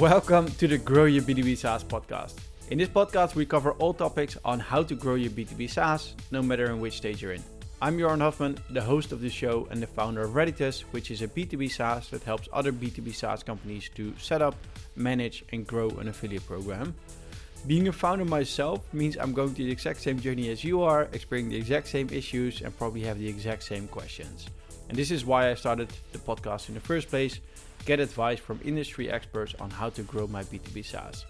Welcome to the Grow Your B2B SaaS podcast. In this podcast, we cover all topics on how to grow your B2B SaaS, no matter in which stage you're in. I'm Joran Hofman, the host of the show and the founder of Reditus, which is a B2B SaaS that helps other B2B SaaS companies to set up, manage, and grow an affiliate program. Being a founder myself means I'm going through the exact same journey as you are, experiencing the exact same issues, and probably have the exact same questions. And this is why I started the podcast in the first place get advice from industry experts on how to grow my B2B SaaS.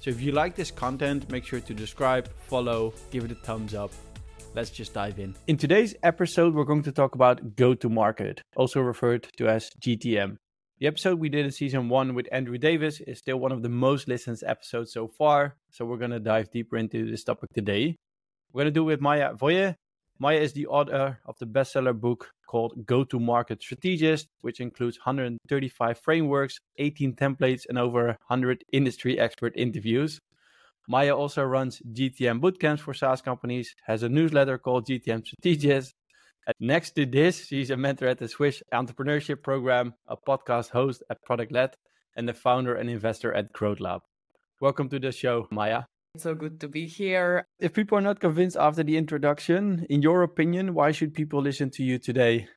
So if you like this content, make sure to subscribe, follow, give it a thumbs up. Let's just dive in. In today's episode, we're going to talk about go to market, also referred to as GTM. The episode we did in season one with Andrew Davies is still one of the most listened episodes so far. So we're going to dive deeper into this topic today. We're going to do it with Maja Voje. Maja is the author of the bestseller book called Go to Market Strategist, which includes 135 frameworks, 18 templates, and over 100 industry expert interviews. Maja also runs GTM bootcamps for SaaS companies, has a newsletter called GTM Strategist. And next to this, she's a mentor at the Swiss Entrepreneurship Program, a podcast host at Product Led, and the founder and investor at Growth Lab. Welcome to the show, Maja. So good to be here. If people are not convinced after the introduction, in your opinion, why should people listen to you today?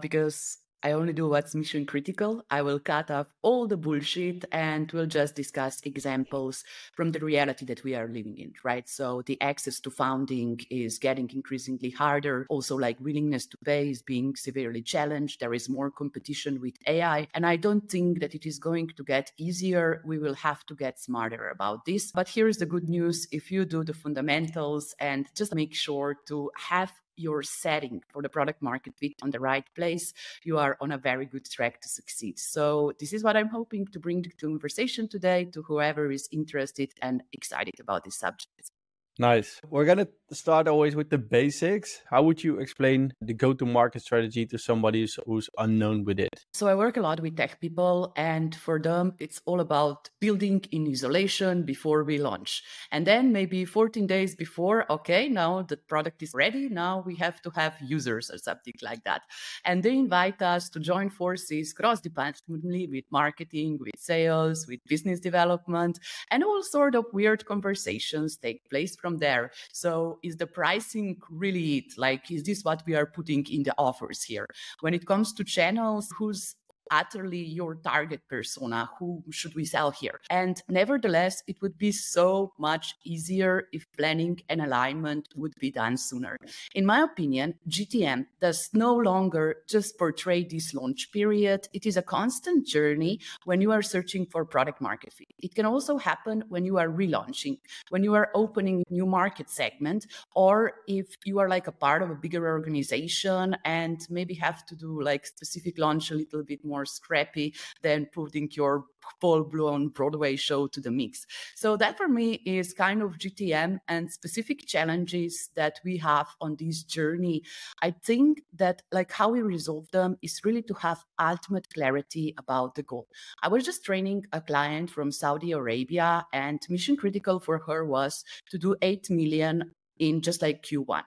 Because I only do what's mission critical. I will cut off all the bullshit and we'll just discuss examples from the reality that we are living in, right? So the access to funding is getting increasingly harder. Also, like willingness to pay is being severely challenged. There is more competition with AI. And I don't think that it is going to get easier. We will have to get smarter about this. But here's the good news if you do the fundamentals and just make sure to have your setting for the product market fit on the right place, you are on a very good track to succeed. So, this is what I'm hoping to bring to conversation today to whoever is interested and excited about this subject. Nice. We're going to start always with the basics. How would you explain the go to market strategy to somebody who's unknown with it? So, I work a lot with tech people, and for them, it's all about building in isolation before we launch. And then maybe 14 days before, okay, now the product is ready. Now we have to have users or something like that. And they invite us to join forces cross departmentally with marketing, with sales, with business development, and all sort of weird conversations take place from there. So is the pricing really it? Like, is this what we are putting in the offers here? When it comes to channels, who's utterly your target persona. Who should we sell here? And nevertheless, it would be so much easier if planning and alignment would be done sooner. In my opinion, GTM does no longer just portray this launch period. It is a constant journey when you are searching for product market fit. It can also happen when you are relaunching, when you are opening new market segment, or if you are like a part of a bigger organization and maybe have to do like specific launch a little bit more more scrappy than putting your full blown Broadway show to the mix. So that for me is kind of GTM and specific challenges that we have on this journey. I think that like how we resolve them is really to have ultimate clarity about the goal. I was just training a client from Saudi Arabia and mission critical for her was to do 8 million in just like Q1.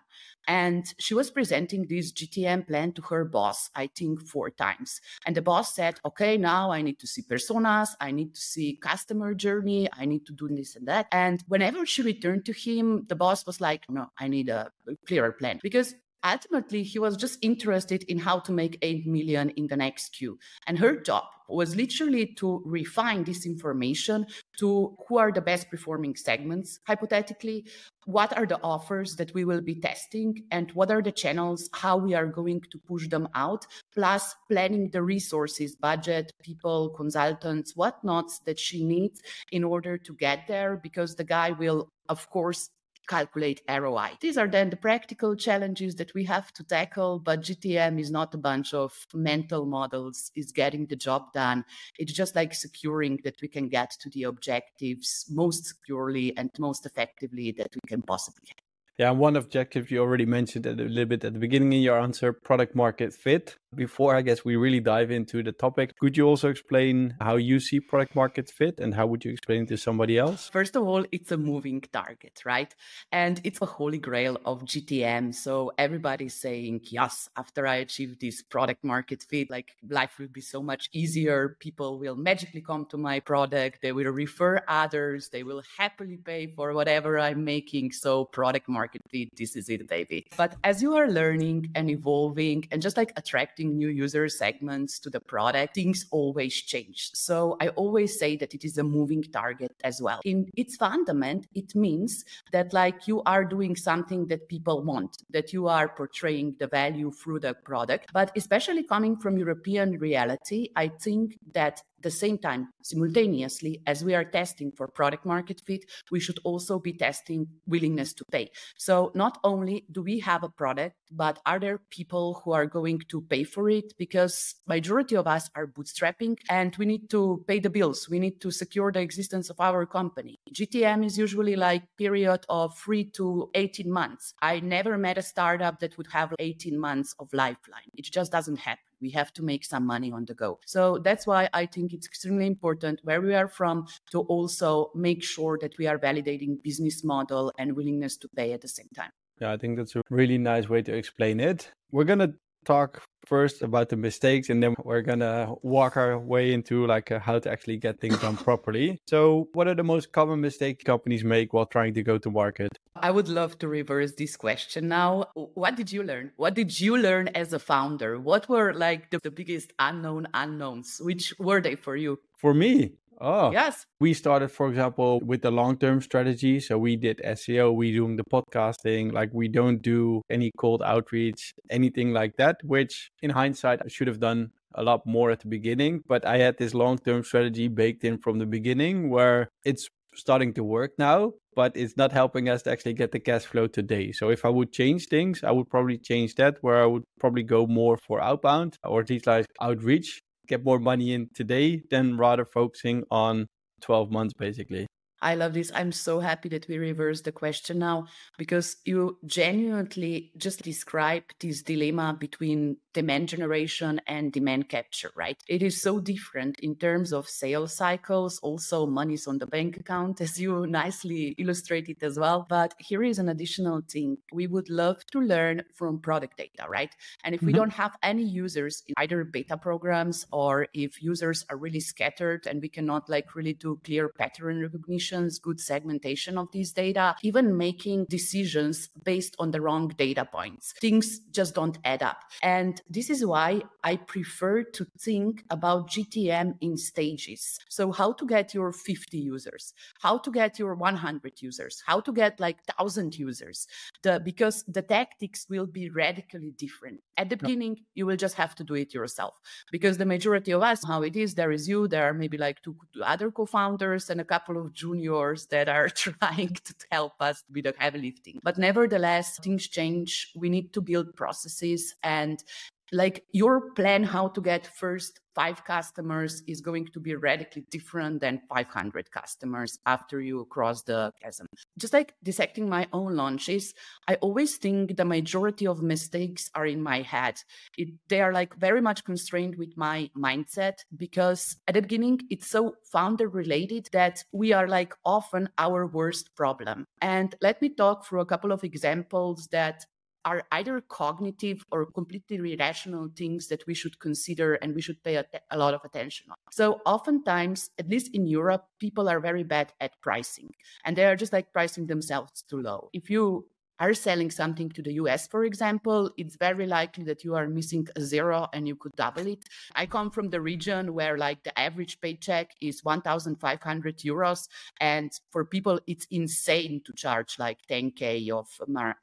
And she was presenting this GTM plan to her boss, I think four times. And the boss said, okay, now I need to see personas, I need to see customer journey, I need to do this and that. And whenever she returned to him, the boss was like, no, I need a clearer plan because ultimately he was just interested in how to make 8 million in the next queue. And her job was literally to refine this information to who are the best performing segments hypothetically. What are the offers that we will be testing? And what are the channels? How we are going to push them out? Plus planning the resources budget people consultants whatnots that she needs in order to get there because the guy will of course calculate ROI. These are then the practical challenges that we have to tackle, but GTM is not a bunch of mental models, it's getting the job done. It's just like securing that we can get to the objectives most securely and most effectively that we can possibly have. Yeah, one objective you already mentioned a little bit at the beginning in your answer product market fit. Before I guess we really dive into the topic, could you also explain how you see product market fit and how would you explain it to somebody else? First of all, it's a moving target, right? And it's a holy grail of GTM. So everybody's saying, yes, after I achieve this product market fit, like life will be so much easier. People will magically come to my product. They will refer others. They will happily pay for whatever I'm making. So product market fit, this is it, baby. But as you are learning and evolving and just like attracting attracting new user segments to the product, things always change. So I always say that it is a moving target as well. In its fundament, it means that like you are doing something that people want, that you are portraying the value through the product. But especially coming from European reality, I think that the same time, simultaneously, as we are testing for product market fit, we should also be testing willingness to pay. So not only do we have a product, but are there people who are going to pay for it? Because majority of us are bootstrapping and we need to pay the bills. We need to secure the existence of our company. GTM is usually like period of three to 18 months. I never met a startup that would have 18 months of lifeline. It just doesn't happen. We have to make some money on the go. So that's why I think it's extremely important where we are from to also make sure that we are validating business model and willingness to pay at the same time. Yeah, I think that's a really nice way to explain it. We're going to talk first about the mistakes and then we're gonna walk our way into like uh, how to actually get things done properly. So what are the most common mistakes companies make while trying to go to market? I would love to reverse this question now. What did you learn? What did you learn as a founder? What were like the, the biggest unknown unknowns? Which were they for you? For me Oh, yes. We started, for example, with the long term strategy. So we did SEO, we doing the podcasting, like we don't do any cold outreach, anything like that, which in hindsight, I should have done a lot more at the beginning. But I had this long term strategy baked in from the beginning where it's starting to work now, but it's not helping us to actually get the cash flow today. So if I would change things, I would probably change that where I would probably go more for outbound or at least like outreach get more money in today than rather focusing on 12 months basically. I love this. I'm so happy that we reversed the question now because you genuinely just describe this dilemma between demand generation and demand capture, right? It is so different in terms of sales cycles, also money's on the bank account, as you nicely illustrated as well. But here is an additional thing. We would love to learn from product data, right? And if mm-hmm. we don't have any users in either beta programs or if users are really scattered and we cannot like really do clear pattern recognitions, good segmentation of these data, even making decisions based on the wrong data points, things just don't add up. And this is why I prefer to think about GTM in stages. So, how to get your 50 users, how to get your 100 users, how to get like 1,000 users, the, because the tactics will be radically different. At the beginning, you will just have to do it yourself because the majority of us, how it is, there is you, there are maybe like two, two other co founders and a couple of juniors that are trying to help us with the heavy lifting. But nevertheless, things change. We need to build processes and like your plan how to get first five customers is going to be radically different than 500 customers after you cross the chasm. Just like dissecting my own launches i always think the majority of mistakes are in my head. It, they are like very much constrained with my mindset because at the beginning it's so founder related that we are like often our worst problem. And let me talk through a couple of examples that are either cognitive or completely irrational things that we should consider and we should pay a, a, lot of attention on. So, oftentimes, at least in Europe, people are very bad at pricing and they are just like pricing themselves too low. If you are selling something to the US, for example, it's very likely that you are missing a zero and you could double it. I come from the region where like the average paycheck is 1,500 euros. And for people, it's insane to charge like 10K of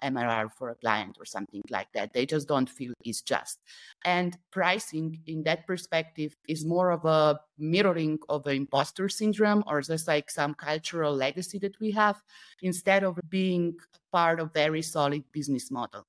MRR for a client or something like that. They just don't feel it's just. And pricing in that perspective is more of a mirroring of the imposter syndrome or just like some cultural legacy that we have instead of being part of very solid business model.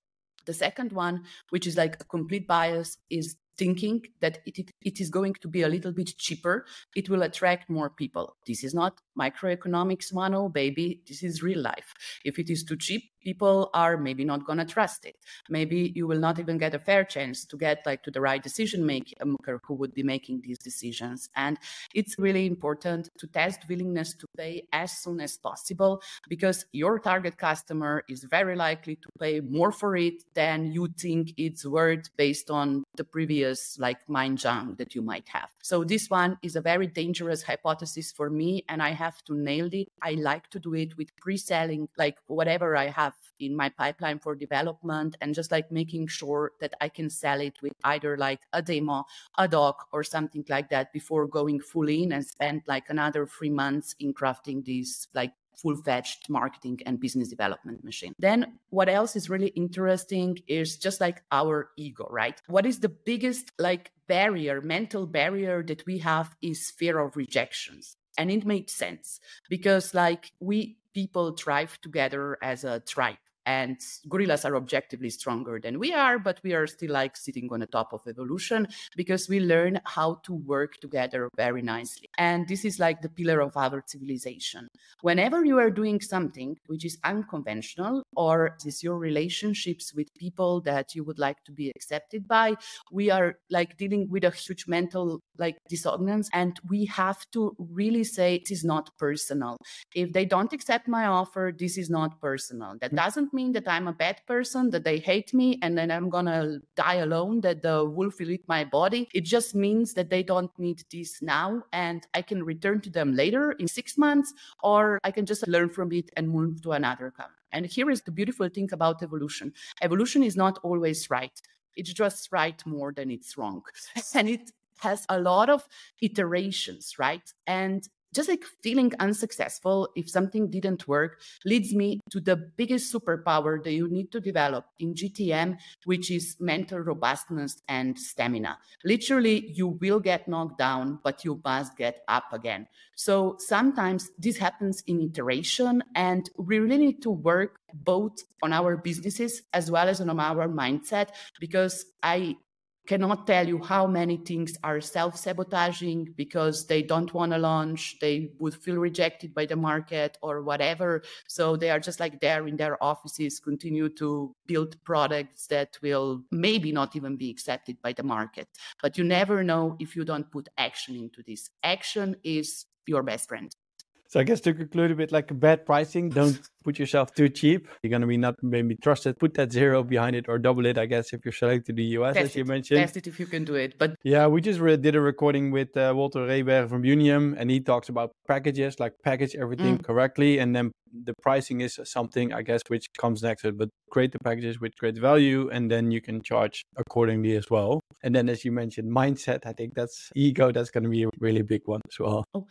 The second one, which is like a complete bias, is thinking that it, it, it is going to be a little bit cheaper. It will attract more people. This is not microeconomics 10, baby. This is real life. If it is too cheap, people are maybe not going to trust it. Maybe you will not even get a fair chance to get like to the right decision maker who would be making these decisions. And it's really important to test willingness to pay as soon as possible because your target customer is very likely to pay more for it than you think it's worth based on the previous like mind junk that you might have. So this one is a very dangerous hypothesis for me and I have to nail it. I like to do it with pre-selling like whatever I have in my pipeline for development and just like making sure that I can sell it with either like a demo, a doc or something like that before going full in and spend like another 3 months in crafting this like full-fledged marketing and business development machine. Then what else is really interesting is just like our ego, right? What is the biggest like barrier, mental barrier that we have is fear of rejections. And it made sense because like we people thrive together as a tribe and gorillas are objectively stronger than we are but we are still like sitting on the top of evolution because we learn how to work together very nicely. And this is like the pillar of our civilization. Whenever you are doing something which is unconventional or is your relationships with people that you would like to be accepted by we are like dealing with a huge mental like dissonance and we have to really say it is not personal. If they don't accept my offer this is not personal. That mm. doesn't mean that I'm a bad person, that they hate me, and then I'm gonna die alone, that the wolf will eat my body. It just means that they don't need this now, and I can return to them later in six months, or I can just learn from it and move to another camp. And here is the beautiful thing about evolution evolution is not always right. It's just right more than it's wrong. and it has a lot of iterations, right? And just like feeling unsuccessful if something didn't work leads me to the biggest superpower that you need to develop in GTM, which is mental robustness and stamina. Literally, you will get knocked down, but you must get up again. So sometimes this happens in iteration, and we really need to work both on our businesses as well as on our mindset because I cannot tell you how many things are self-sabotaging because they don't want to launch they would feel rejected by the market or whatever. So they are just like there in their offices continue to build products that will maybe not even be accepted by the market. But you never know if you don't put action into this. Action is your best friend so I guess to conclude a bit like a bad pricing, don't put yourself too cheap. You're gonna be not maybe trusted. Put that zero behind it or double it, I guess, if you're selling to the US, Test as you it. mentioned. Test it if you can do it. But yeah, we just re- did a recording with uh, Walter Reber from Unium, and he talks about packages, like package everything mm. correctly, and then the pricing is something I guess which comes next to it. But create the packages with great value, and then you can charge accordingly as well. And then, as you mentioned, mindset. I think that's ego. That's gonna be a really big one as well. Oh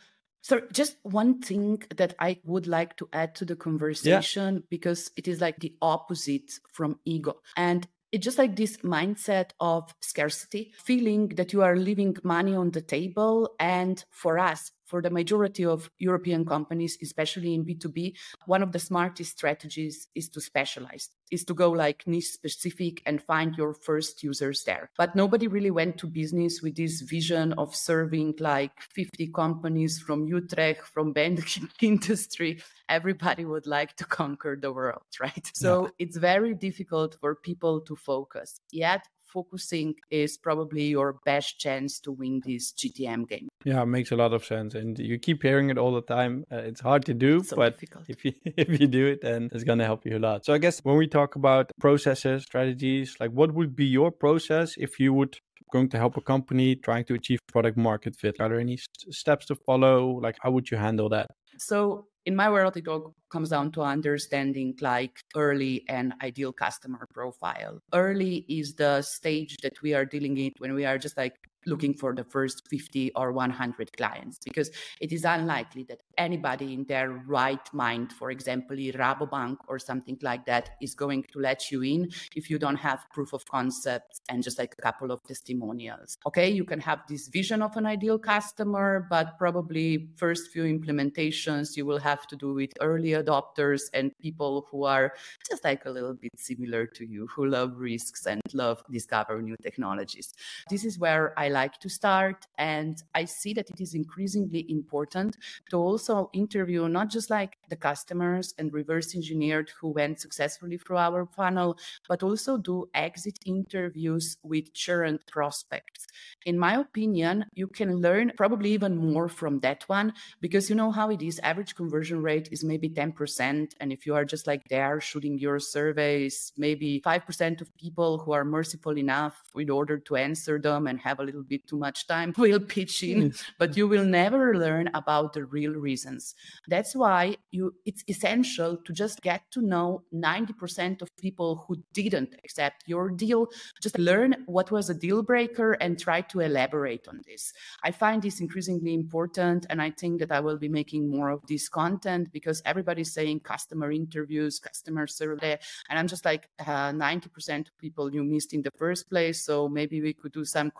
so, just one thing that I would like to add to the conversation yeah. because it is like the opposite from ego. And it's just like this mindset of scarcity, feeling that you are leaving money on the table. And for us, for the majority of European companies, especially in B2B, one of the smartest strategies is to specialize, is to go like niche specific and find your first users there. But nobody really went to business with this vision of serving like 50 companies from Utrecht, from banking industry. Everybody would like to conquer the world, right? So yeah. it's very difficult for people to focus. Yet focusing is probably your best chance to win this GTM game. Yeah, it makes a lot of sense, and you keep hearing it all the time. Uh, it's hard to do, so but difficult. if you if you do it, then it's gonna help you a lot. So I guess when we talk about processes, strategies, like what would be your process if you would going to help a company trying to achieve product market fit? Are there any st- steps to follow? Like how would you handle that? So in my world, it all comes down to understanding like early and ideal customer profile. Early is the stage that we are dealing it when we are just like looking for the first 50 or 100 clients because it is unlikely that anybody in their right mind, for example, Rabobank or something like that, is going to let you in if you don't have proof of concept and just like a couple of testimonials. Okay, you can have this vision of an ideal customer, but probably first few implementations you will have to do with early adopters and people who are just like a little bit similar to you, who love risks and love discover new technologies. This is where I like to start. And I see that it is increasingly important to also interview not just like the customers and reverse engineered who went successfully through our funnel, but also do exit interviews with current prospects. In my opinion, you can learn probably even more from that one because you know how it is. Average conversion rate is maybe 10%. And if you are just like there shooting your surveys, maybe 5% of people who are merciful enough in order to answer them and have a little bit too much time will pitch in, mm. but you will never learn about the real reasons. That's why you it's essential to just get to know 90% of people who didn't accept your deal. Just learn what was a deal breaker and try to elaborate on this. I find this increasingly important and I think that I will be making more of this content because everybody's saying customer interviews, customer survey, and I'm just like uh, 90% of people you missed in the first place. So maybe we could do some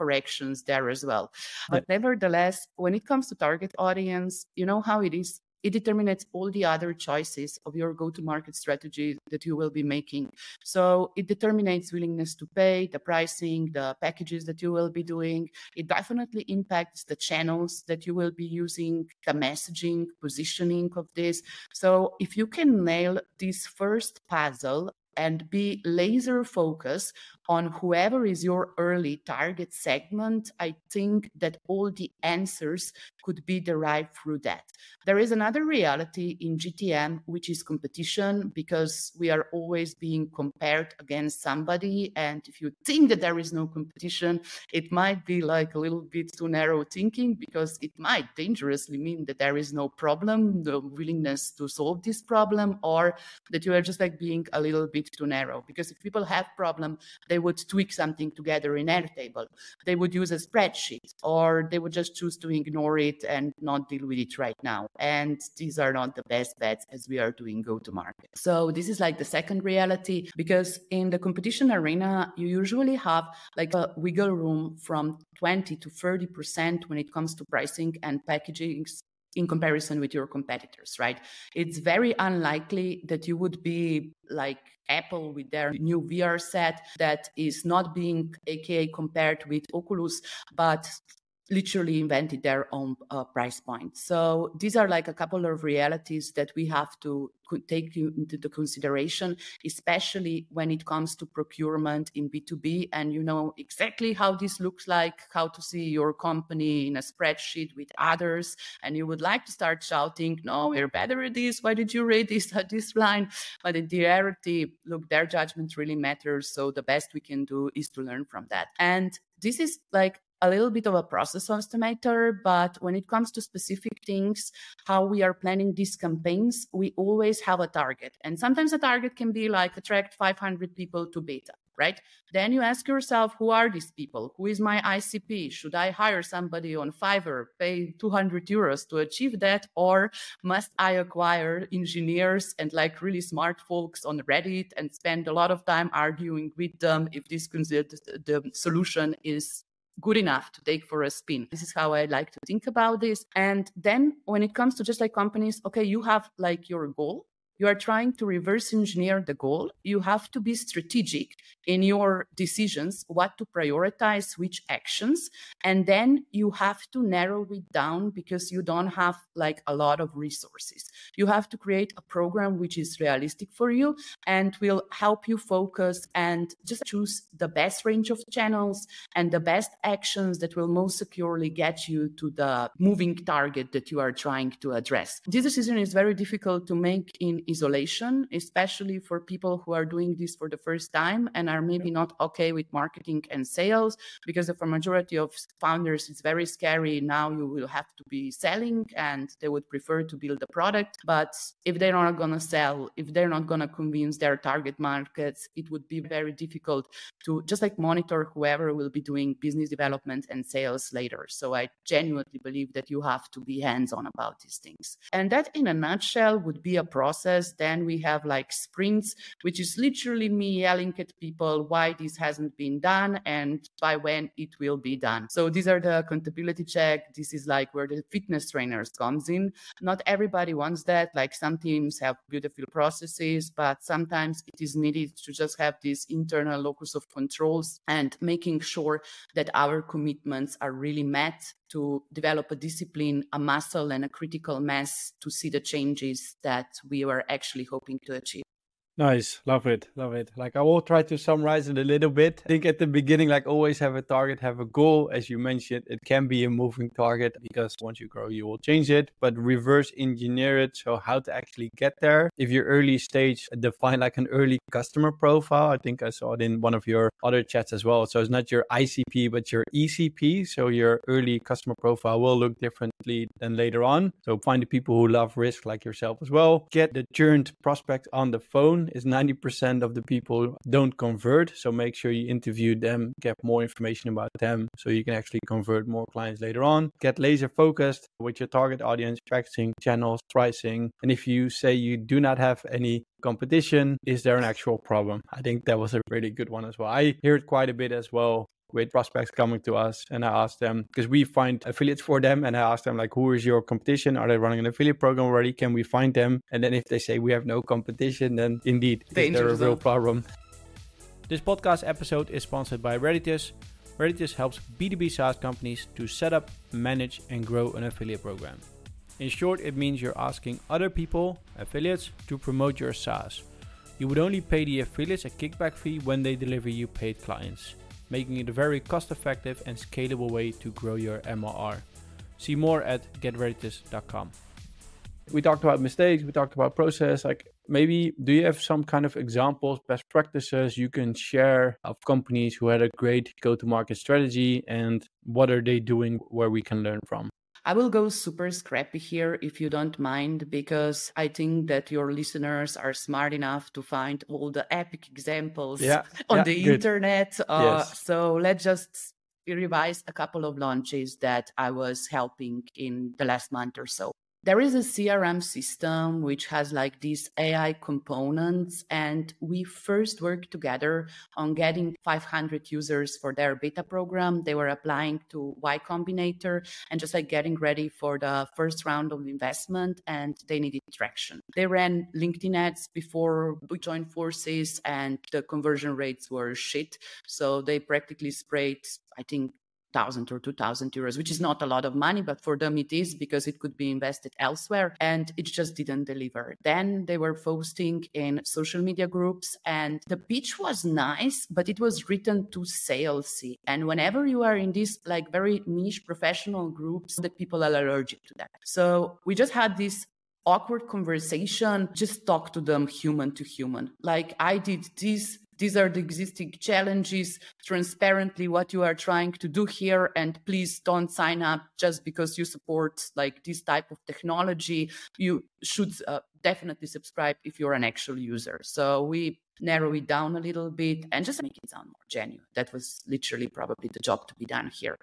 corrections there as well. But nevertheless, when it comes to target audience, you know how it is it determines all the other choices of your go to market strategy that you will be making. So it determines willingness to pay, the pricing, the packages that you will be doing. It definitely impacts the channels that you will be using, the messaging, positioning of this. So if you can nail this first puzzle and be laser focused on whoever is your early target segment, I think that all the answers could be derived through that. There is another reality in GTM, which is competition, because we are always being compared against somebody. And if you think that there is no competition, it might be like a little bit too narrow thinking, because it might dangerously mean that there is no problem, no willingness to solve this problem, or that you are just like being a little bit too narrow. Because if people have problem, they they would tweak something together in Airtable. They would use a spreadsheet or they would just choose to ignore it and not deal with it right now. And these are not the best bets as we are doing go to market. So this is like the second reality because in the competition arena, you usually have like a wiggle room from 20 to 30% when it comes to pricing and packaging in comparison with your competitors, right? It's very unlikely that you would be like Apple with their new VR set that is not being aka compared with Oculus, but literally invented their own uh, price point. So these are like a couple of realities that we have to take into the consideration, especially when it comes to procurement in B2B. And you know exactly how this looks like, how to see your company in a spreadsheet with others. And you would like to start shouting, no, we're better at this. Why did you read this this line? But in reality, look, their judgment really matters. So the best we can do is to learn from that. And this is like a little bit of a process estimator, but when it comes to specific things, how we are planning these campaigns, we always have a target. And sometimes a target can be like attract 500 people to beta, right? Then you ask yourself, who are these people? Who is my ICP? Should I hire somebody on Fiverr, pay 200 euros to achieve that? Or must I acquire engineers and like really smart folks on Reddit and spend a lot of time arguing with them if this considered the solution is good enough to take for a spin. This is how I like to think about this. And then when it comes to just like companies, okay, you have like your goal you are trying to reverse engineer the goal. You have to be strategic in your decisions, what to prioritize, which actions. And then you have to narrow it down because you don't have like a lot of resources. You have to create a program which is realistic for you and will help you focus and just choose the best range of channels and the best actions that will most securely get you to the moving target that you are trying to address. This decision is very difficult to make in isolation, especially for people who are doing this for the first time and are maybe not okay with marketing and sales, because for majority of founders, it's very scary. Now you will have to be selling and they would prefer to build a product. But if they're not going to sell, if they're not going to convince their target markets, it would be very difficult to just like monitor whoever will be doing business development and sales later. So I genuinely believe that you have to be hands on about these things. And that in a nutshell would be a process process. Then we have like sprints, which is literally me yelling at people why this hasn't been done and by when it will be done. So these are the accountability check. This is like where the fitness trainers comes in. Not everybody wants that. Like some teams have beautiful processes, but sometimes it is needed to just have these internal locus of controls and making sure that our commitments are really met to develop a discipline, a muscle, and a critical mass to see the changes that we were actually hoping to achieve. Nice. Love it. Love it. Like I will try to summarize it a little bit. I think at the beginning, like always have a target, have a goal. As you mentioned, it can be a moving target because once you grow, you will change it, but reverse engineer it. So how to actually get there. If you're early stage, define like an early customer profile. I think I saw it in one of your other chats as well. So it's not your ICP, but your ECP. So your early customer profile will look differently than later on. So find the people who love risk like yourself as well. Get the churned prospect on the phone is 90% of the people don't convert. So make sure you interview them, get more information about them so you can actually convert more clients later on. Get laser focused with your target audience, packaging, channels, pricing. And if you say you do not have any competition, is there an actual problem? I think that was a really good one as well. I hear it quite a bit as well with prospects coming to us and I ask them because we find affiliates for them and I ask them like who is your competition? Are they running an affiliate program already? Can we find them? And then if they say we have no competition then indeed they're a real problem? This podcast episode is sponsored by Reditus. Reditus helps B2B SaaS companies to set up manage and grow an affiliate program. In short it means you're asking other people affiliates to promote your SaaS. You would only pay the affiliates a kickback fee when they deliver you paid clients making it a very cost effective and scalable way to grow your MRR. See more at getreditus.com. We talked about mistakes, we talked about process. Like maybe do you have some kind of examples, best practices you can share of companies who had a great go to market strategy and what are they doing where we can learn from? I will go super scrappy here if you don't mind, because I think that your listeners are smart enough to find all the epic examples yeah, on yeah, the good. internet. Uh, yes. So let's just revise a couple of launches that I was helping in the last month or so there is a CRM system which has like these AI components, and we first worked together on getting 500 users for their beta program. They were applying to Y Combinator and just like getting ready for the first round of investment, and they needed traction. They ran LinkedIn ads before we joined forces, and the conversion rates were shit. So they practically sprayed I think thousand or two thousand euros, which is not a lot of money, but for them it is because it could be invested elsewhere, and it just didn't deliver. Then they were posting in social media groups, and the pitch was nice, but it was written too salesy. And whenever you are in these like very niche professional groups, that people are allergic to that. So we just had this awkward conversation just talk to them human to human like i did this these are the existing challenges. Transparently what you are trying to do here and please don't sign up just because you support like this type of technology. You should uh, definitely subscribe if you're an actual user. So we narrow it down a little bit and just make it sound more genuine. That was literally probably the job to be done here.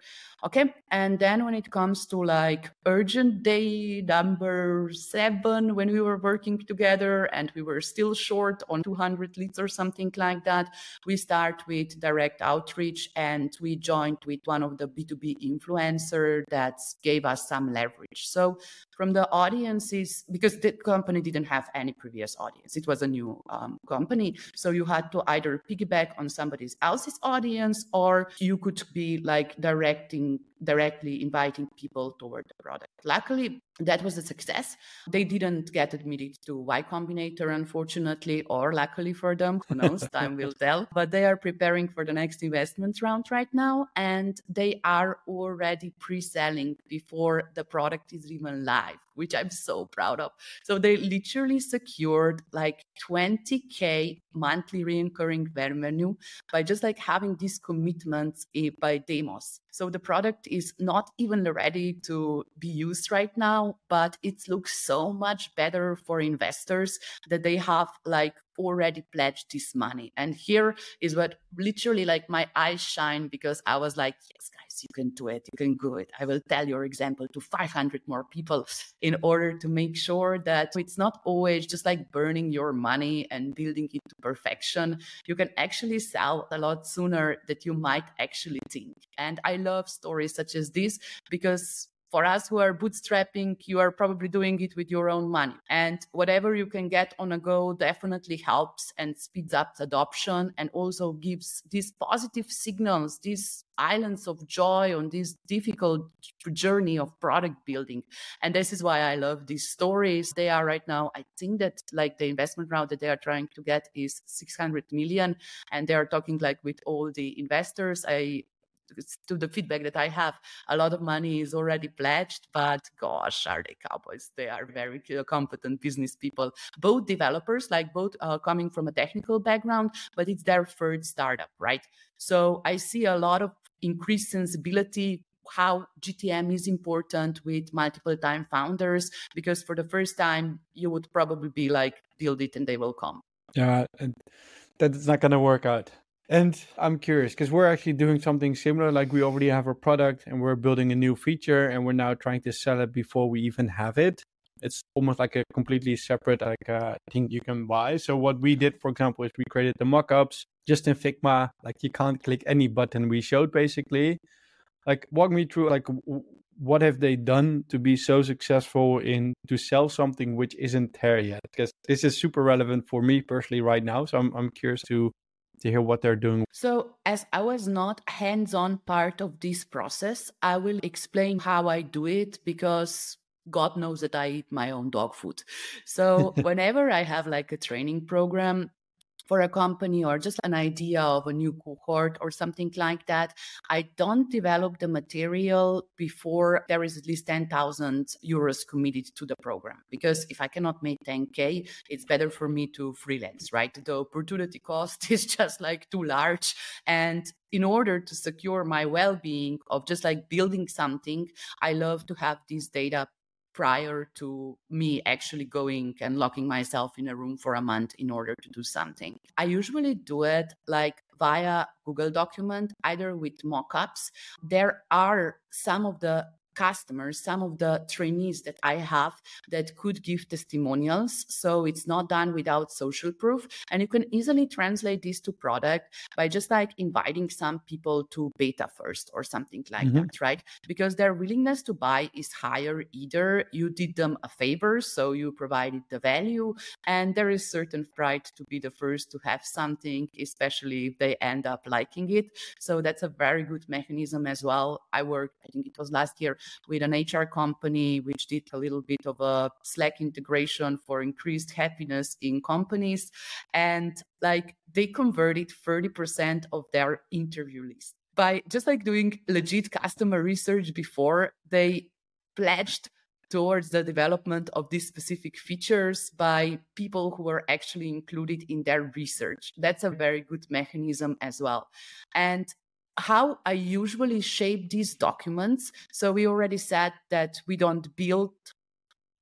Okay. And then when it comes to like urgent day number seven, when we were working together and we were still short on 200 leads or something like that, we start with direct outreach and we joined with one of the B2B influencer that gave us some leverage. So from the audiences, because the company didn't have any previous audience, it was a new um, company. So you had to either piggyback on somebody else's audience or you could be like directing directly inviting people toward the product. Luckily, that was a success. They didn't get admitted to Y Combinator, unfortunately, or luckily for them, who knows, time will tell. But they are preparing for the next investment round right now, and they are already pre selling before the product is even live, which I'm so proud of. So they literally secured like 20K monthly recurring revenue by just like having these commitments eh, by demos. So the product is not even ready to be used right now, but it looks so much better for investors that they have like already pledged this money. And here is what literally like my eyes shine because I was like, yes, guys, you can do it. You can do it. I will tell your example to 500 more people in order to make sure that it's not always just like burning your money and building it to perfection. You can actually sell a lot sooner that you might actually think. And I love stories such as this because for us who are bootstrapping, you are probably doing it with your own money. And whatever you can get on a go definitely helps and speeds up adoption and also gives these positive signals, these islands of joy on this difficult journey of product building. And this is why I love these stories. They are right now, I think that like the investment round that they are trying to get is 600 million. And they are talking like with all the investors. I to the feedback that I have, a lot of money is already pledged, but gosh, are they cowboys? They are very competent business people, both developers, like both uh, coming from a technical background, but it's their third startup, right? So I see a lot of increased sensibility how GTM is important with multiple time founders because for the first time you would probably be like build it and they will come. Yeah, that's not going to work out. And I'm curious because we're actually doing something similar. Like we already have a product and we're building a new feature and we're now trying to sell it before we even have it. It's almost like a completely separate like uh, thing you can buy. So what we did, for example, is we created the mockups just in Figma. Like you can't click any button we showed basically. Like walk me through like what have they done to be so successful in to sell something which isn't there yet? Because this is super relevant for me personally right now. So I'm I'm curious to to hear what they're doing. So, as I was not hands on part of this process, I will explain how I do it because God knows that I eat my own dog food. So, whenever I have like a training program, for a company or just an idea of a new cohort or something like that. I don't develop the material before there is at least 10,000 euros committed to the program. Because if I cannot make 10K, it's better for me to freelance, right? The opportunity cost is just like too large. And in order to secure my well being of just like building something, I love to have this data prior to me actually going and locking myself in a room for a month in order to do something. I usually do it like via Google document, either with mockups. There are some of the customers, some of the trainees that I have that could give testimonials. So it's not done without social proof. And you can easily translate this to product by just like inviting some people to beta first or something like mm-hmm. that, right? Because their willingness to buy is higher. Either you did them a favor, so you provided the value, and there is certain pride to be the first to have something, especially if they end up liking it. So that's a very good mechanism as well. I worked, I think it was last year, with an HR company which did a little bit of a Slack integration for increased happiness in companies. And like they converted 30% of their interview list by just like doing legit customer research before they pledged towards the development of these specific features by people who were actually included in their research. That's a very good mechanism as well. And how I usually shape these documents. So we already said that we don't build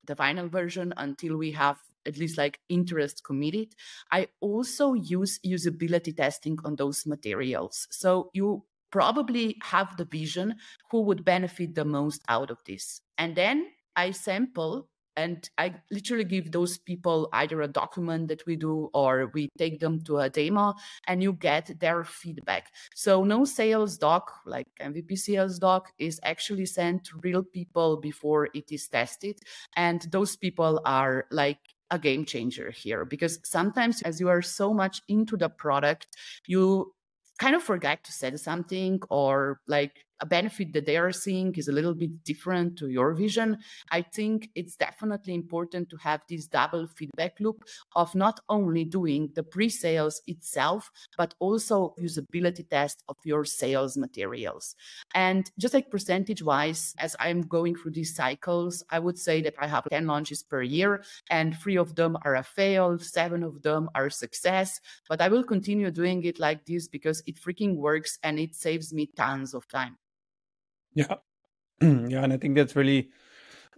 the final version until we have at least like interest committed. I also use usability testing on those materials. So you probably have the vision who would benefit the most out of this. And then I sample and i literally give those people either a document that we do or we take them to a demo and you get their feedback. So no sales doc like mvp sales doc is actually sent to real people before it is tested and those people are like a game changer here because sometimes as you are so much into the product you kind of forget to say something or like a benefit that they are seeing is a little bit different to your vision, I think it's definitely important to have this double feedback loop of not only doing the pre sales itself, but also usability test of your sales materials. And just like percentage wise, as I'm going through these cycles, I would say that I have 10 launches per year, and three of them are a fail, seven of them are success. But I will continue doing it like this because it freaking works and it saves me tons of time. Yeah. yeah. And I think that's really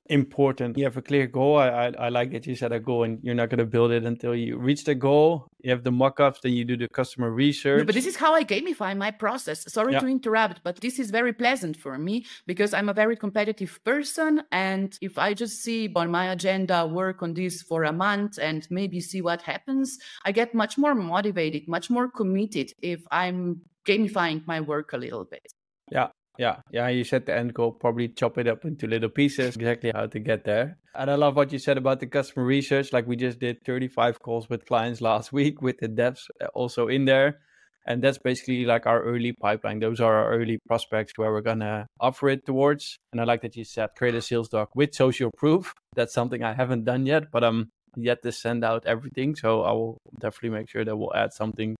important. You have a clear goal. I, I, I like that you set a goal and you're not going to build it until you reach the goal. You have the mock-ups, then you do the customer research. No, but this is how I gamify my process. Sorry yeah. to interrupt, but this is very pleasant for me because I'm a very competitive person. And if I just see on my agenda work on this for a month and maybe see what happens, I get much more motivated, much more committed if I'm gamifying my work a little bit. Yeah, yeah, yeah, you set the end goal, probably chop it up into little pieces, exactly how to get there. And I love what you said about the customer research. Like we just did 35 calls with clients last week with the devs uh, also in there. And that's basically like our early pipeline. Those are our early prospects where we're to offer it towards. And I like that you said create a sales doc with social proof. That's something I haven't done yet, but I'm yet to send out everything. So I will definitely make sure that we'll add something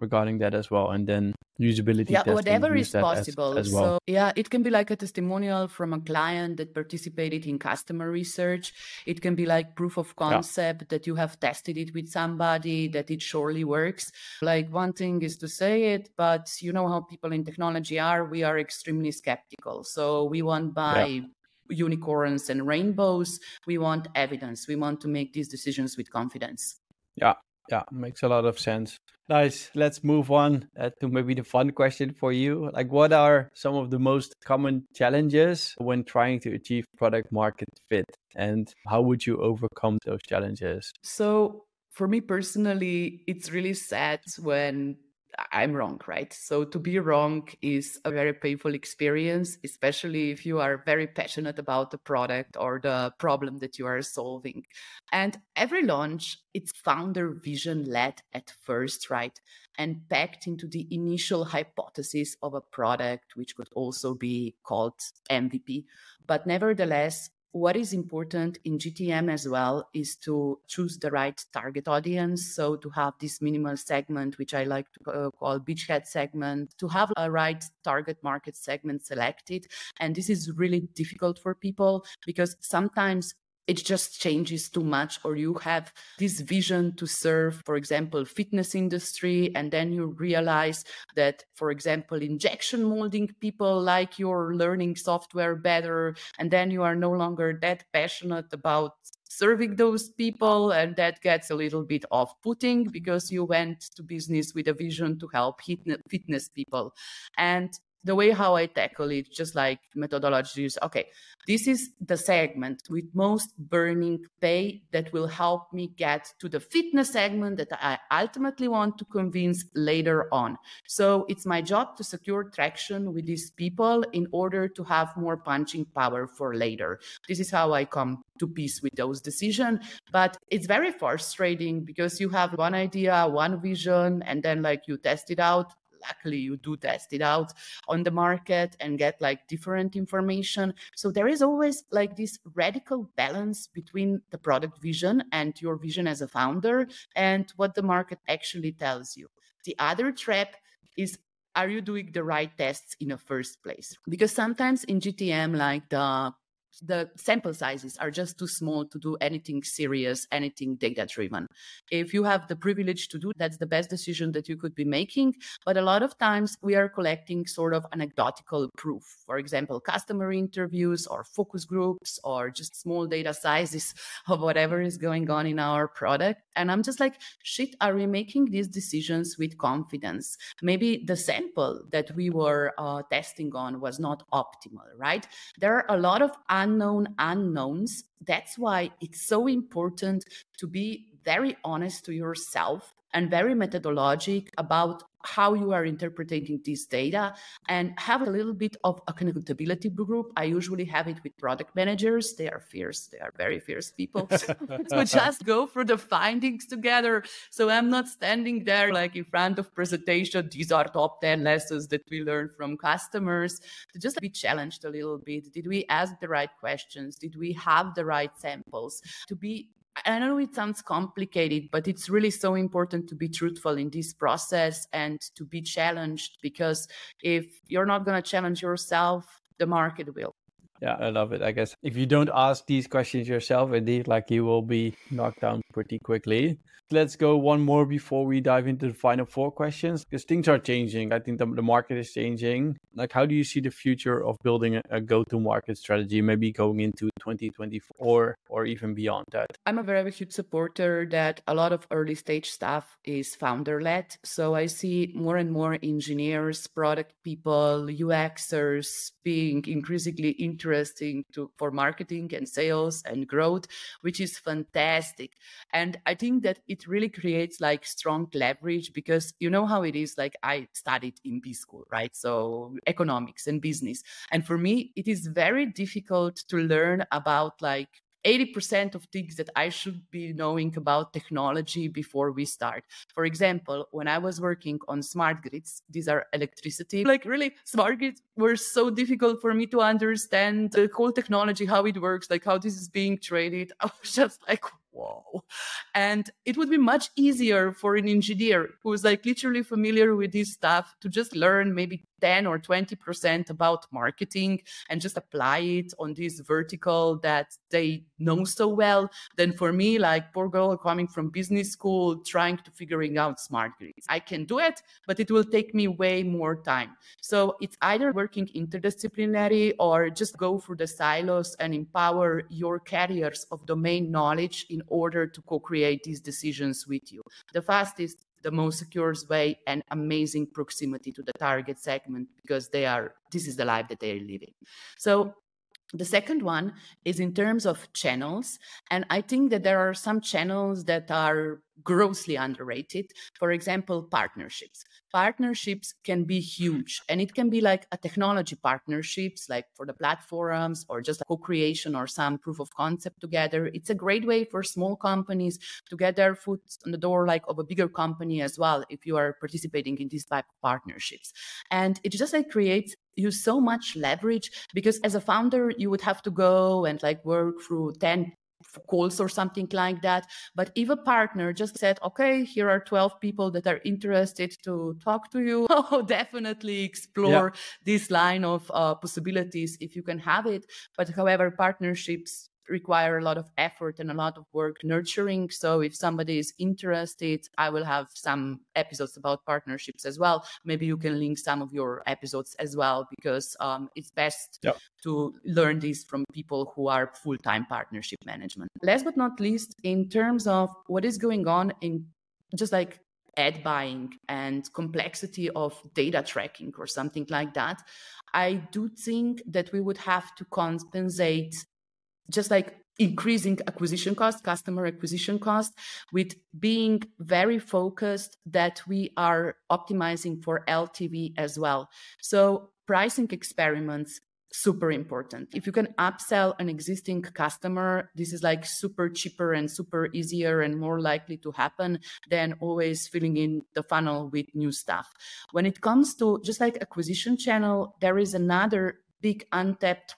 regarding that as well and then usability yeah whatever is possible as, as well. so yeah it can be like a testimonial from a client that participated in customer research it can be like proof of concept yeah. that you have tested it with somebody that it surely works like one thing is to say it but you know how people in technology are we are extremely skeptical so we want buy yeah unicorns and rainbows. We want evidence. We want to make these decisions with confidence. Yeah, yeah, makes a lot of sense. Nice. Let's move on uh, to maybe the fun question for you. Like, what are some of the most common challenges when trying to achieve product market fit? And how would you overcome those challenges? So, for me personally, it's really sad when I'm wrong, right? So to be wrong is a very painful experience, especially if you are very passionate about the product or the problem that you are solving. And every launch, it's founder vision led at first, right? And packed into the initial hypothesis of a product, which could also be called MVP. But nevertheless, what is important in GTM as well is to choose the right target audience. So to have this minimal segment, which I like to uh, call beachhead segment, to have a right target market segment selected. And this is really difficult for people because sometimes it just changes too much or you have this vision to serve for example fitness industry and then you realize that for example injection molding people like your learning software better and then you are no longer that passionate about serving those people and that gets a little bit off-putting because you went to business with a vision to help fitness people. And the way how I tackle it, just like methodologies, okay, this is the segment with most burning pay that will help me get to the fitness segment that I ultimately want to convince later on. So it's my job to secure traction with these people in order to have more punching power for later. This is how I come to peace with those decisions. But it's very frustrating because you have one idea, one vision, and then like you test it out luckily you do test it out on the market and get like different information. So there is always like this radical balance between the product vision and your vision as a founder and what the market actually tells you. The other trap is are you doing the right tests in the first place? Because sometimes in gtm like the the sample sizes are just too small to do anything serious, anything data driven. If you have the privilege to do that's the best decision that you could be making. But a lot of times we are collecting sort of anecdotal proof. For example, customer interviews or focus groups or just small data sizes of whatever is going on in our product. And I'm just like, shit, are we making these decisions with confidence? Maybe the sample that we were uh, testing on was not optimal, right? There are a lot of unknown unknowns. That's why it's so important to be very honest to yourself and very methodologic about how you are interpreting this data and have a little bit of accountability group. I usually have it with product managers. They are fierce. They are very fierce people. so just go through the findings together. So I'm not standing there like in front of presentation. These are top 10 lessons that we learned from customers to just be challenged a little bit. Did we ask the right questions? Did we have the right samples? To be I know it sounds complicated, but it's really so important to be truthful in this process and to be challenged because if you're not going to challenge yourself, the market will. Yeah, I love it. I guess if you don't ask these questions yourself, indeed, like you will be knocked down pretty quickly. Let's go one more before we dive into the final four questions because things are changing. I think the, the market is changing. Like, how do you see the future of building a, a go to market strategy, maybe going into 2024 or even beyond that? I'm a very huge supporter that a lot of early stage stuff is founder led. So I see more and more engineers, product people, UXers being increasingly interesting to, for marketing and sales and growth, which is fantastic. And I think that it really creates like strong leverage because you know how it is. Like I studied in B school, right? So economics and business. And for me, it is very difficult to learn about like 80% of things that I should be knowing about technology before we start. For example, when I was working on smart grids, these are electricity, like really smart grids were so difficult for me to understand the whole technology, how it works, like how this is being traded. I was just like, whoa. And it would be much easier for an engineer who's like literally familiar with this stuff to just learn maybe 10 or 20% about marketing and just apply it on this vertical that they know so well than for me, like poor girl coming from business school, trying to figuring out smart grids. I can do it, but it will take me way more time. So it's either working interdisciplinary or just go through the silos and empower your carriers of domain knowledge in order to co-create these decisions with you. The fastest the most secure way and amazing proximity to the target segment because they are this is the life that they're living so the second one is in terms of channels. And I think that there are some channels that are grossly underrated. For example, partnerships. Partnerships can be huge and it can be like a technology partnerships, like for the platforms or just a co-creation or some proof of concept together. It's a great way for small companies to get their foot on the door, like of a bigger company as well, if you are participating in these type of partnerships. And it just like creates you so much leverage because as a founder you would have to go and like work through 10 calls or something like that. But if a partner just said, okay, here are 12 people that are interested to talk to you, oh, definitely explore yeah. this line of uh, possibilities if you can have it. But however, partnerships require a lot of effort and a lot of work nurturing. So if somebody is interested, I will have some episodes about partnerships as well. Maybe you can link some of your episodes as well because um, it's best yep. to learn this from people who are full-time partnership management. Last but not least, in terms of what is going on in just like ad buying and complexity of data tracking or something like that, I do think that we would have to compensate just like increasing acquisition cost, customer acquisition cost, with being very focused that we are optimizing for LTV as well. So pricing experiments super important. If you can upsell an existing customer, this is like super cheaper and super easier and more likely to happen than always filling in the funnel with new stuff. When it comes to just like acquisition channel, there is another big untapped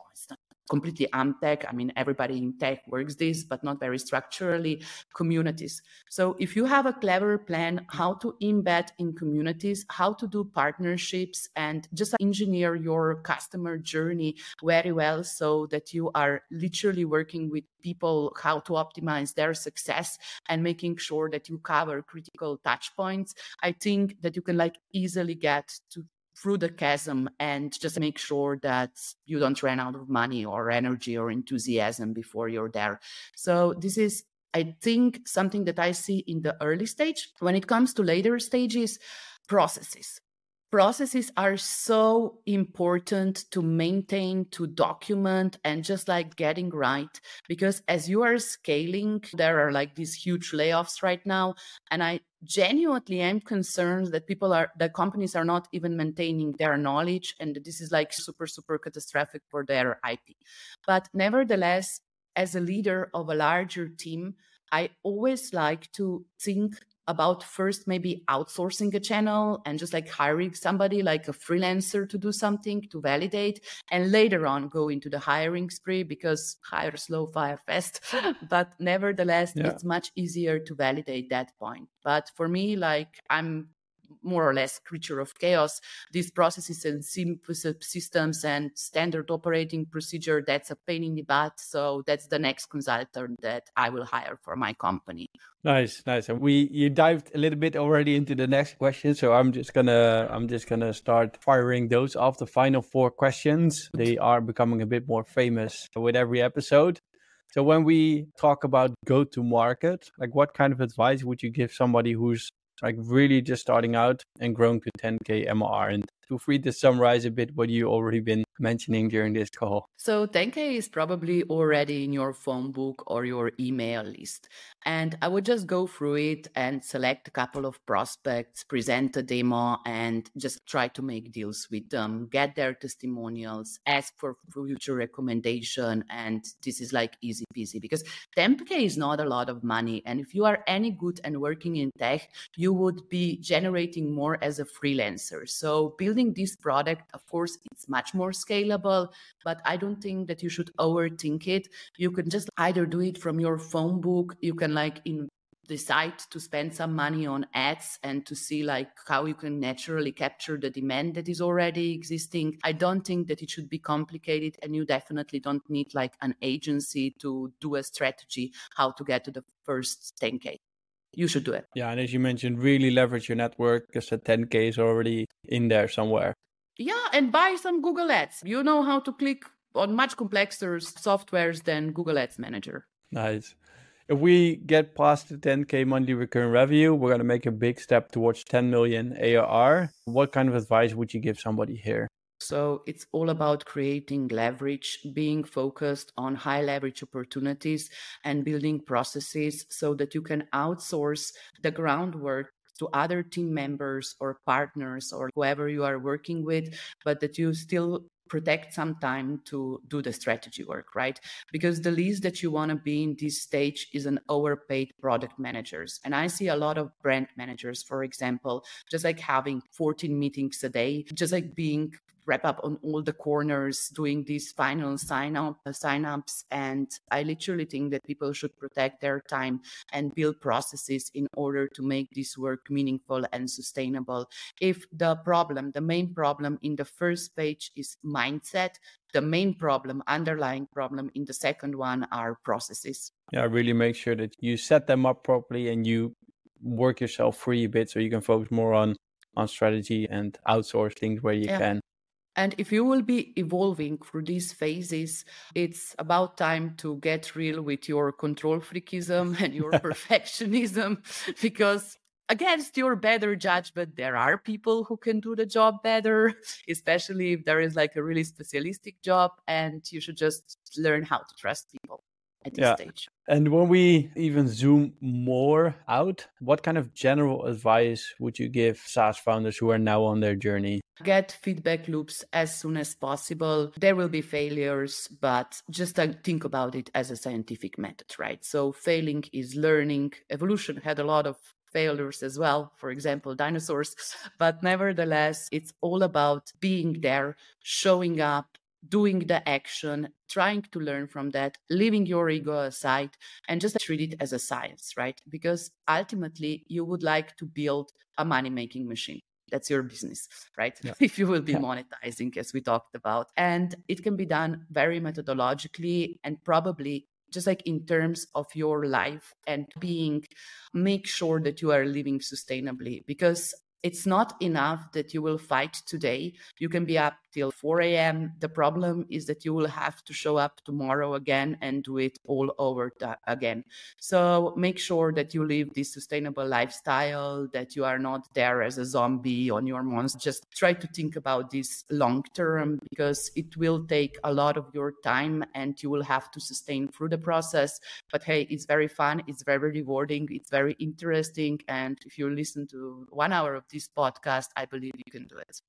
completely tech. I mean, everybody in tech works this, but not very structurally, communities. So if you have a clever plan how to embed in communities, how to do partnerships and just engineer your customer journey very well so that you are literally working with people how to optimize their success and making sure that you cover critical touch points, I think that you can like easily get to through the chasm and just make sure that you don't run out of money or energy or enthusiasm before you're there. So this is I think something that I see in the early stage. When it comes to later stages, processes processes are so important to maintain to document and just like getting right because as you are scaling there are like these huge layoffs right now and i genuinely am concerned that people are that companies are not even maintaining their knowledge and this is like super super catastrophic for their ip but nevertheless as a leader of a larger team i always like to think about first maybe outsourcing a channel and just like hiring somebody like a freelancer to do something to validate and later on go into the hiring spree because hire slow fire fast but nevertheless yeah. it's much easier to validate that point but for me like i'm more or less creature of chaos. These processes and uh, systems and standard operating procedure, that's a pain in the butt. So that's the next consultant that I will hire for my company. Nice, nice. And we you dived a little bit already into the next question, so I'm just gonna I'm just gonna start firing those off. The final four questions they are becoming a bit more famous with every episode. So when we talk about go to market, like what kind of advice would you give somebody who's like really just starting out and growing to 10k MRR. And feel free to summarize a bit what you already been mentioning during this call. So 10K is probably already in your phone book or your email list. And I would just go through it and select a couple of prospects, present a demo, and just try to make deals with them, get their testimonials, ask for future recommendation. And this is like easy peasy because 10K is not a lot of money. And if you are any good and working in tech, you would be generating more as a freelancer. So building this product, of course, it's much more scalable, but I don't think that you should overthink it. You can just either do it from your phone book, you can like in decide to spend some money on ads and to see like how you can naturally capture the demand that is already existing. I don't think that it should be complicated and you definitely don't need like an agency to do a strategy how to get to the first 10k you should do it yeah and as you mentioned really leverage your network because the 10k is already in there somewhere yeah, and buy some Google Ads. You know how to click on much complexer softwares than Google Ads Manager. Nice. If we get past the 10k monthly recurring revenue, we're going to make a big step towards 10 million ARR. What kind of advice would you give somebody here? So it's all about creating leverage, being focused on high leverage opportunities and building processes so that you can outsource the groundwork to other team members or partners or whoever you are working with, but that you still protect some time to do the strategy work, right? Because the least that you want to be in this stage is an overpaid product managers. And I see a lot of brand managers, for example, just like having 14 meetings a day, just like being wrap up on all the corners, doing these final sign up uh, sign ups. And I literally think that people should protect their time and build processes in order to make this work meaningful and sustainable. If the problem, the main problem in the first page is mindset, the main problem, underlying problem in the second one are processes. Yeah, really make sure that you set them up properly and you work yourself free a bit so you can focus more on on strategy and outsource things where you yeah. can. And if you will be evolving through these phases, it's about time to get real with your control freakism and your perfectionism because against your better judgment there are people who can do the job better especially if there is like a really specialistic job and you should just learn how to trust people at this yeah. stage. And when we even zoom more out, what kind of general advice would you give SaaS founders who are now on their journey? Get feedback loops as soon as possible. There will be failures, but just uh, think about it as a scientific method, right? So failing is learning. Evolution had a lot of failures as well, for example, dinosaurs. But nevertheless, it's all about being there, showing up, doing the action, trying to learn from that, leaving your ego aside, and just treat it as a science, right? Because ultimately, you would like to build a money making machine. That's your business, right? Yeah. if you will be yeah. monetizing, as we talked about. And it can be done very methodologically and probably just like in terms of your life and being make sure that you are living sustainably because it's not enough that you will fight today. You can be up till 4 a.m. The problem is that you will have to show up tomorrow again and do it all over again. So make sure that you live this sustainable lifestyle, that you are not there as a zombie on your monster. Just try to think about this long term because it will take a lot of your time and you will have to sustain through the process. But hey, it's very fun, it's very rewarding, it's very interesting. And if you listen to one hour of this podcast, I believe you can do it.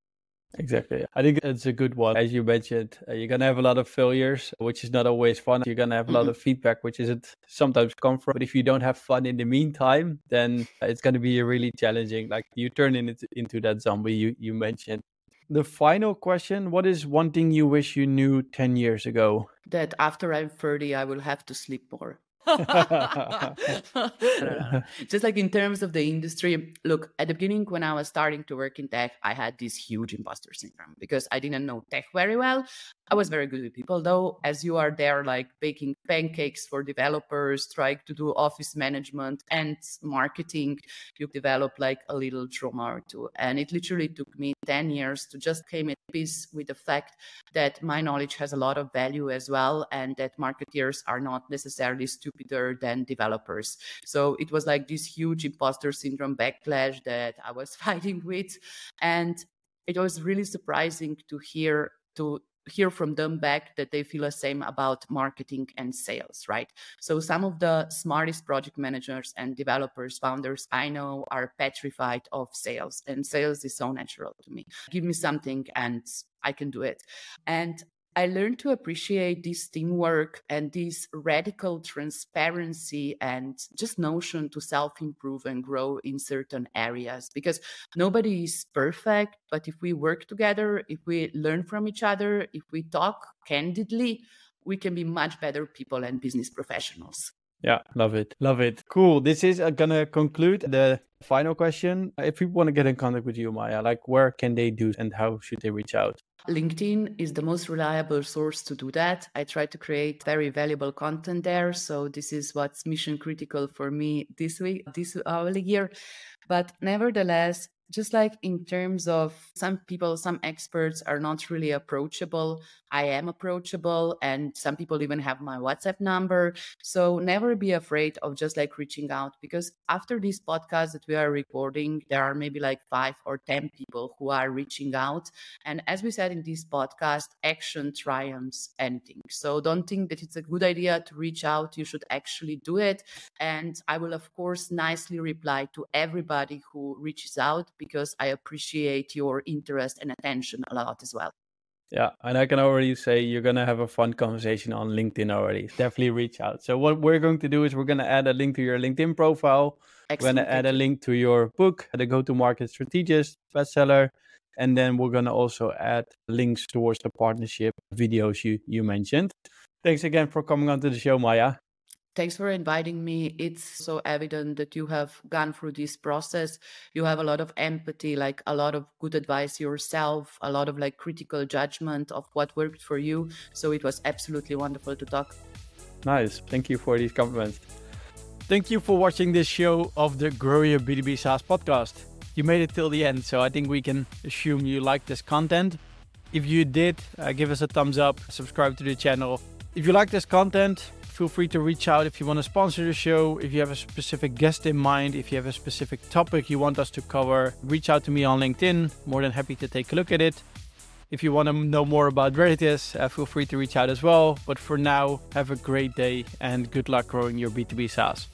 Exactly. I think it's a good one. As you mentioned, uh, you're going to have a lot of failures, which is not always fun. You're going to have a lot mm-hmm. of feedback, which isn't sometimes comfort. But if you don't have fun in the meantime, then it's going to be really challenging. Like you turn into, into that zombie you, you mentioned. The final question What is one thing you wish you knew 10 years ago? That after I'm 30, I will have to sleep more. Just like in terms of the industry, look, at the beginning, when I was starting to work in tech, I had this huge imposter syndrome because I didn't know tech very well. I was very good with people, though, as you are there, like baking pancakes for developers, trying to do office management and marketing, you develop like a little trauma or two. And it literally took me 10 years to just came at peace with the fact that my knowledge has a lot of value as well, and that marketeers are not necessarily stupider than developers. So it was like this huge imposter syndrome backlash that I was fighting with. And it was really surprising to hear to hear from them back that they feel the same about marketing and sales, right? So some of the smartest project managers and developers, founders I know are petrified of sales, and sales is so natural to me. Give me something and I can do it. And I learned to appreciate this teamwork and this radical transparency and just notion to self improve and grow in certain areas because nobody is perfect. But if we work together, if we learn from each other, if we talk candidly, we can be much better people and business professionals. Yeah, love it. Love it. Cool. This is uh, going to conclude the final question. If people want to get in contact with you, Maja, like where can they do and how should they reach out? LinkedIn is the most reliable source to do that. I try to create very valuable content there. So this is what's mission critical for me this week, this hourly year. But nevertheless, just like in terms of some people, some experts are not really approachable. I am approachable, and some people even have my WhatsApp number. So never be afraid of just like reaching out because after this podcast that we are recording, there are maybe like five or 10 people who are reaching out. And as we said in this podcast, action triumphs anything. So don't think that it's a good idea to reach out. You should actually do it. And I will, of course, nicely reply to everybody who reaches out because I appreciate your interest and attention a lot as well. Yeah, and I can already say you're gonna have a fun conversation on LinkedIn already. Definitely reach out. So what we're going to do is we're gonna add a link to your LinkedIn profile. Excellent. We're gonna add a link to your book, the Go-to-Market Strategist bestseller, and then we're gonna also add links towards the partnership videos you you mentioned. Thanks again for coming on to the show, Maja. Thanks for inviting me. It's so evident that you have gone through this process. You have a lot of empathy, like a lot of good advice yourself, a lot of like critical judgment of what worked for you. So it was absolutely wonderful to talk. Nice. Thank you for these compliments. Thank you for watching this show of the Grow Your B2B SaaS podcast. You made it till the end, so I think we can assume you like this content. If you did, uh, give us a thumbs up, subscribe to the channel. If you like this content, feel free to reach out if you want to sponsor the show, if you have a specific guest in mind, if you have a specific topic you want us to cover, reach out to me on LinkedIn. More than happy to take a look at it. If you want to know more about Reditus, uh, feel free to reach out as well. But for now, have a great day and good luck growing your B2B SaaS.